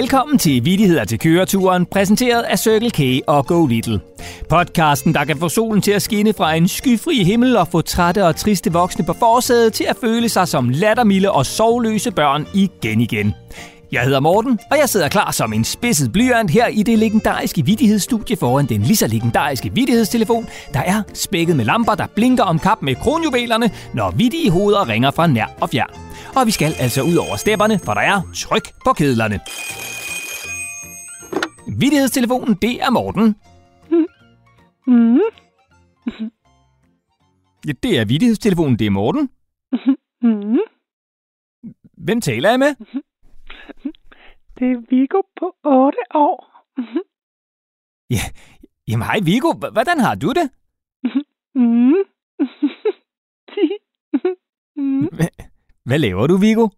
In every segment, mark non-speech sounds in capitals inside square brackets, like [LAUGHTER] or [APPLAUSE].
Velkommen til Vidigheder til køreturen, præsenteret af Circle K og Go Little. Podcasten, der kan få solen til at skinne fra en skyfri himmel og få trætte og triste voksne på forsædet til at føle sig som lattermilde og sovløse børn igen igen. Jeg hedder Morten, og jeg sidder klar som en spidset blyant her i det legendariske vidighedsstudie foran den lige så legendariske vidighedstelefon, der er spækket med lamper, der blinker om kap med kronjuvelerne, når vidige hoveder ringer fra nær og fjern. Og vi skal altså ud over stepperne, for der er tryk på kedlerne. Vidighedstelefonen, det er Morten. Mm. Ja, det er vidighedstelefonen, det er Morten. Mm. Hvem taler jeg med? Det er Viggo på 8 år. Ja, jamen hej Viggo, hvordan har du det? Mm. Mm. Hva- Hvad laver du, Viggo?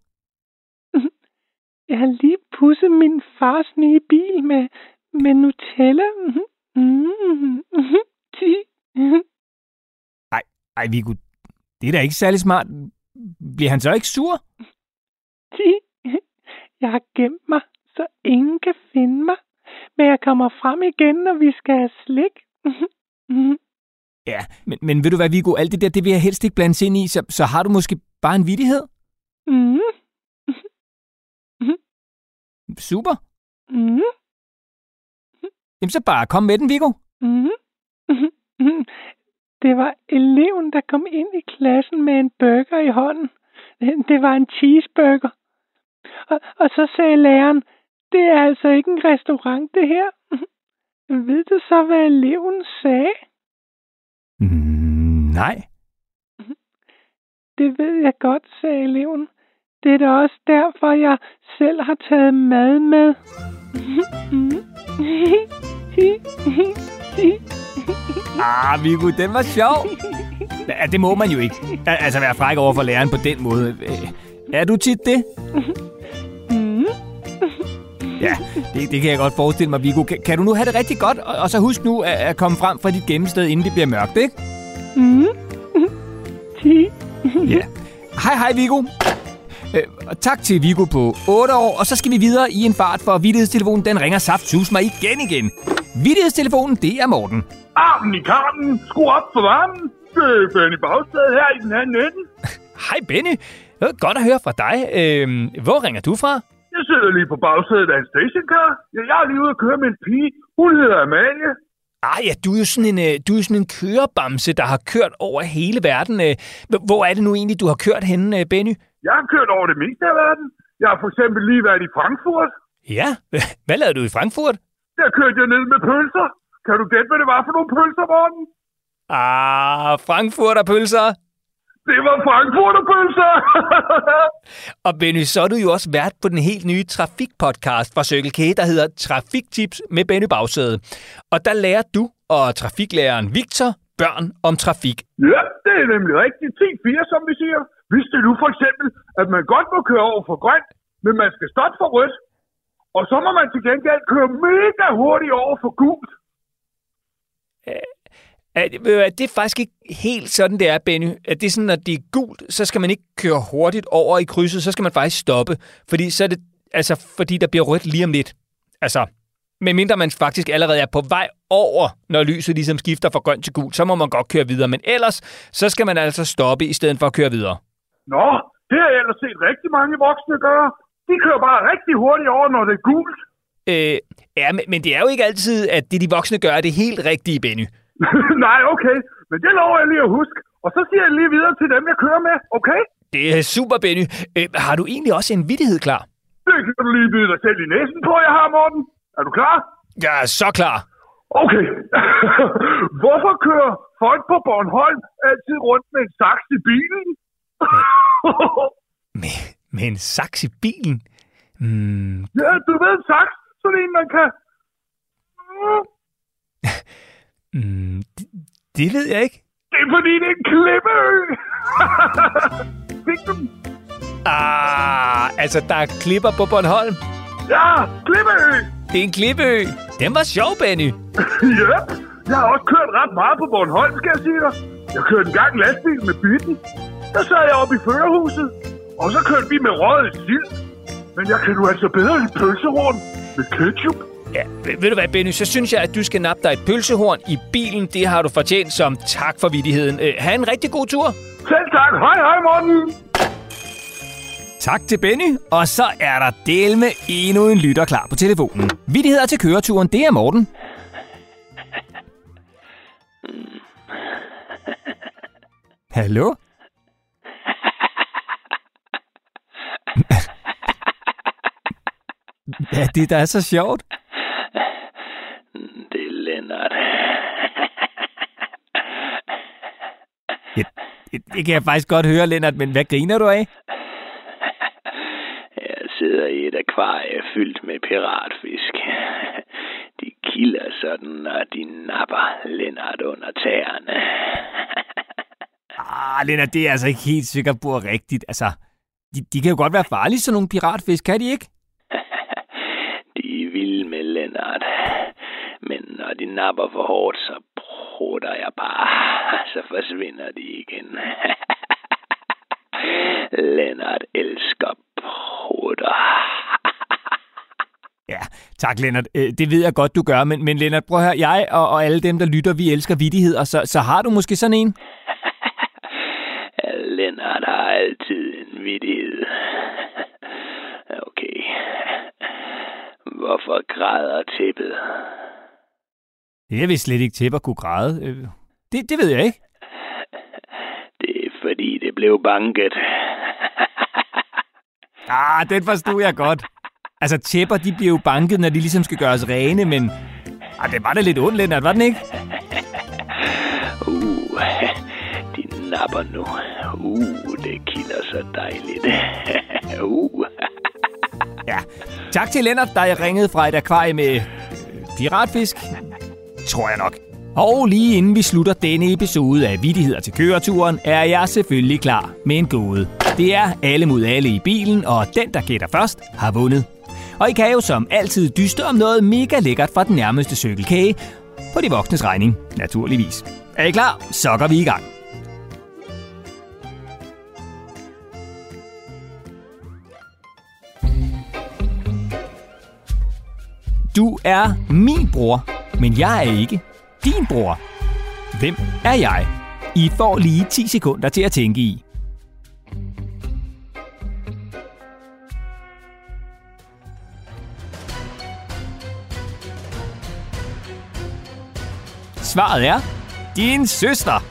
Jeg har lige pudset min fars nye bil med, med Nutella. Mm. Ej, Viggo, det er da ikke særlig smart. Bliver han så ikke sur? Jeg har gemt mig, så ingen kan finde mig. Men jeg kommer frem igen, når vi skal have slik. Ja, men, men ved du hvad, Viggo, alt det der, det vil jeg helst ikke blande ind i, så, så har du måske bare en vidighed? Mm. Super. Mm. Jamen så bare kom med den, Viggo. Mm. Det var eleven, der kom ind i klassen med en burger i hånden. Det var en cheeseburger. Og, og så sagde læreren, det er altså ikke en restaurant, det her. [LAUGHS] Ved du så, hvad eleven sagde? Mm, nej. [LAUGHS] Det ved jeg godt, sagde eleven. Det er da også derfor, jeg selv har taget mad med. [LAUGHS] Ah, Viggo, den var sjov. Ja, det må man jo ikke. Altså være fræk over for læreren på den måde. Øh, er du tit det? Mm. Ja, det, det kan jeg godt forestille mig, Viggo. Kan, kan du nu have det rigtig godt, og, og så husk nu at, at komme frem fra dit gemmested, inden det bliver mørkt, ikke? Mm. Ja. Hej, hej, Viggo. Øh, og tak til Viggo på 8 år, og så skal vi videre i en fart, for Vittighedstelefonen den ringer saft sus mig igen igen. Vittighedstelefonen, det er Morten. Armen i karmen, skru op for varmen. Det er Benny Bagsted her i den anden ende. [LAUGHS] Hej, Benny. Godt at høre fra dig. Øh, hvor ringer du fra? Jeg sidder lige på bagsædet af en stationcar. Jeg er lige ude at køre med en pige. Hun hedder Amalie. Ah ja, du er jo sådan en, øh, du er sådan en kørebamse, der har kørt over hele verden. Øh, Hvor- er det nu egentlig, du har kørt henne, øh, Benny? Jeg har kørt over det meste af verden. Jeg har for eksempel lige været i Frankfurt. Ja, [LAUGHS] hvad lavede du i Frankfurt? Der kørte jeg ned med pølser. Kan du gætte, hvad det var for nogle pølser, Morten? Ah, Frankfurterpølser. Det var Frankfurterpølser! [LAUGHS] Og Benny, så er du jo også vært på den helt nye trafikpodcast fra Circle K, der hedder Trafiktips med Benny Bagsæde. Og der lærer du og trafiklæreren Victor børn om trafik. ja, det er nemlig rigtigt. 10-4, som vi siger. Vidste du for eksempel, at man godt må køre over for grønt, men man skal stoppe for rødt? Og så må man til gengæld køre mega hurtigt over for gult. Er, hvad, det er faktisk ikke helt sådan, det er, Benny. At det er sådan, at det er gult, så skal man ikke køre hurtigt over i krydset, så skal man faktisk stoppe. Fordi så er det, altså, fordi der bliver rødt lige om lidt. Altså, medmindre man faktisk allerede er på vej over, når lyset ligesom skifter fra grønt til gult, så må man godt køre videre. Men ellers, så skal man altså stoppe i stedet for at køre videre. Nå, det har jeg ellers set rigtig mange voksne gøre. De kører bare rigtig hurtigt over, når det er gult. Øh, ja, men, men det er jo ikke altid, at det, de voksne gør, er det helt rigtige, Benny. [LAUGHS] Nej, okay. Men det lover jeg lige at huske. Og så siger jeg lige videre til dem, jeg kører med. Okay? Det er super, Benny. Øh, har du egentlig også en vittighed klar? Det kan du lige bide dig selv i næsen på, jeg har, Morten. Er du klar? Jeg er så klar. Okay. [LAUGHS] Hvorfor kører folk på Bornholm altid rundt med en saks i bilen? [LAUGHS] Med, med en saks i bilen? Hmm, ja, du ved en saks. Sådan en, man kan... hmm, [LAUGHS] det, det ved jeg ikke. Det er fordi, det er en klippeø. [LAUGHS] Fik du? Ah, altså, der er klipper på Bornholm. Ja, klippeø. Det er en klippeø. Den var sjov, Benny. [LAUGHS] ja, jeg har også kørt ret meget på Bornholm, skal jeg sige dig. Jeg kørte en gang lastbil med bitten. Der sad jeg oppe i førerhuset, og så kørte vi med røget sild. Men jeg kan nu altså bedre lide pølserund. Med ketchup? Ja, ved, ved du hvad, Benny, så synes jeg, at du skal nappe dig et pølsehorn i bilen. Det har du fortjent som tak for vidtigheden. Øh, ha' en rigtig god tur. Selv tak. Hej, hej, Morten. Tak til Benny, og så er der del med endnu en lytter klar på telefonen. Vittigheder til køreturen, det er Morten. Hallo? Er det, der er så sjovt? Det er Lennart. Ja, det, det kan jeg faktisk godt høre, Lennart, men hvad griner du af? Jeg sidder i et akvarie fyldt med piratfisk. De kilder sådan, når de napper Lennart under tæerne. Ah, Lennart, det er altså ikke helt sikker på rigtigt. Altså, de, de kan jo godt være farlige, sådan nogle piratfisk, kan de ikke? [LAUGHS] De er vilde med Lennart. Men når de napper for hårdt, så prutter jeg bare. [LAUGHS] Så forsvinder de igen. [LAUGHS] Lennart elsker prutter. Ja, tak Lennart. Øh, Det ved jeg godt, du gør, men, men Lennart, prøv høre, jeg og, og alle dem, der lytter, vi elsker vittigheder, så, så har du måske sådan en? Lennart har altid en vidighed. Okay. Hvorfor græder tæppet? Jeg vidste slet ikke at kunne græde. Øh, Det, det ved jeg ikke. [LAUGHS] Det er fordi, det blev banket. [LAUGHS] Ah, den forstod jeg godt. Altså, tæpper, de bliver jo banket, når de ligesom skal gøres rene, men... Ah, det var da lidt ondt, Lennart, var den ikke? [LAUGHS] Uh, de napper nu. Uh, det kilder så dejligt. uh. Ja. Tak til Lennart, der ringede fra et akvarie med øh, piratfisk. Tror jeg nok. Og lige inden vi slutter denne episode af Vittigheder til køreturen, er jeg selvfølgelig klar med en gåde. Det er alle mod alle i bilen, og den, der gætter først, har vundet. Og I kan jo som altid dyste om noget mega lækkert fra den nærmeste cykelkage, på de voksnes regning, naturligvis. Er I klar? Så går vi i gang. Du er min bror, men jeg er ikke din bror. Hvem er jeg? I får lige 10 sekunder til at tænke i. Svaret er din søster.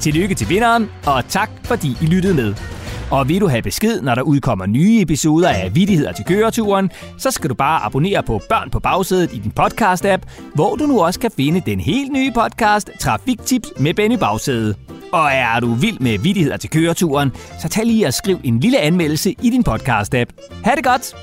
Tillykke til vinderen, og tak fordi I lyttede med. Og vil du have besked, når der udkommer nye episoder af Vittigheder til køreturen, så skal du bare abonnere på Børn på bagsædet i din podcast-app, hvor du nu også kan finde den helt nye podcast Trafiktips med Benny Bagsæde. Og er du vild med Vittigheder til køreturen, så tag lige og skriv en lille anmeldelse i din podcast-app. Ha' det godt!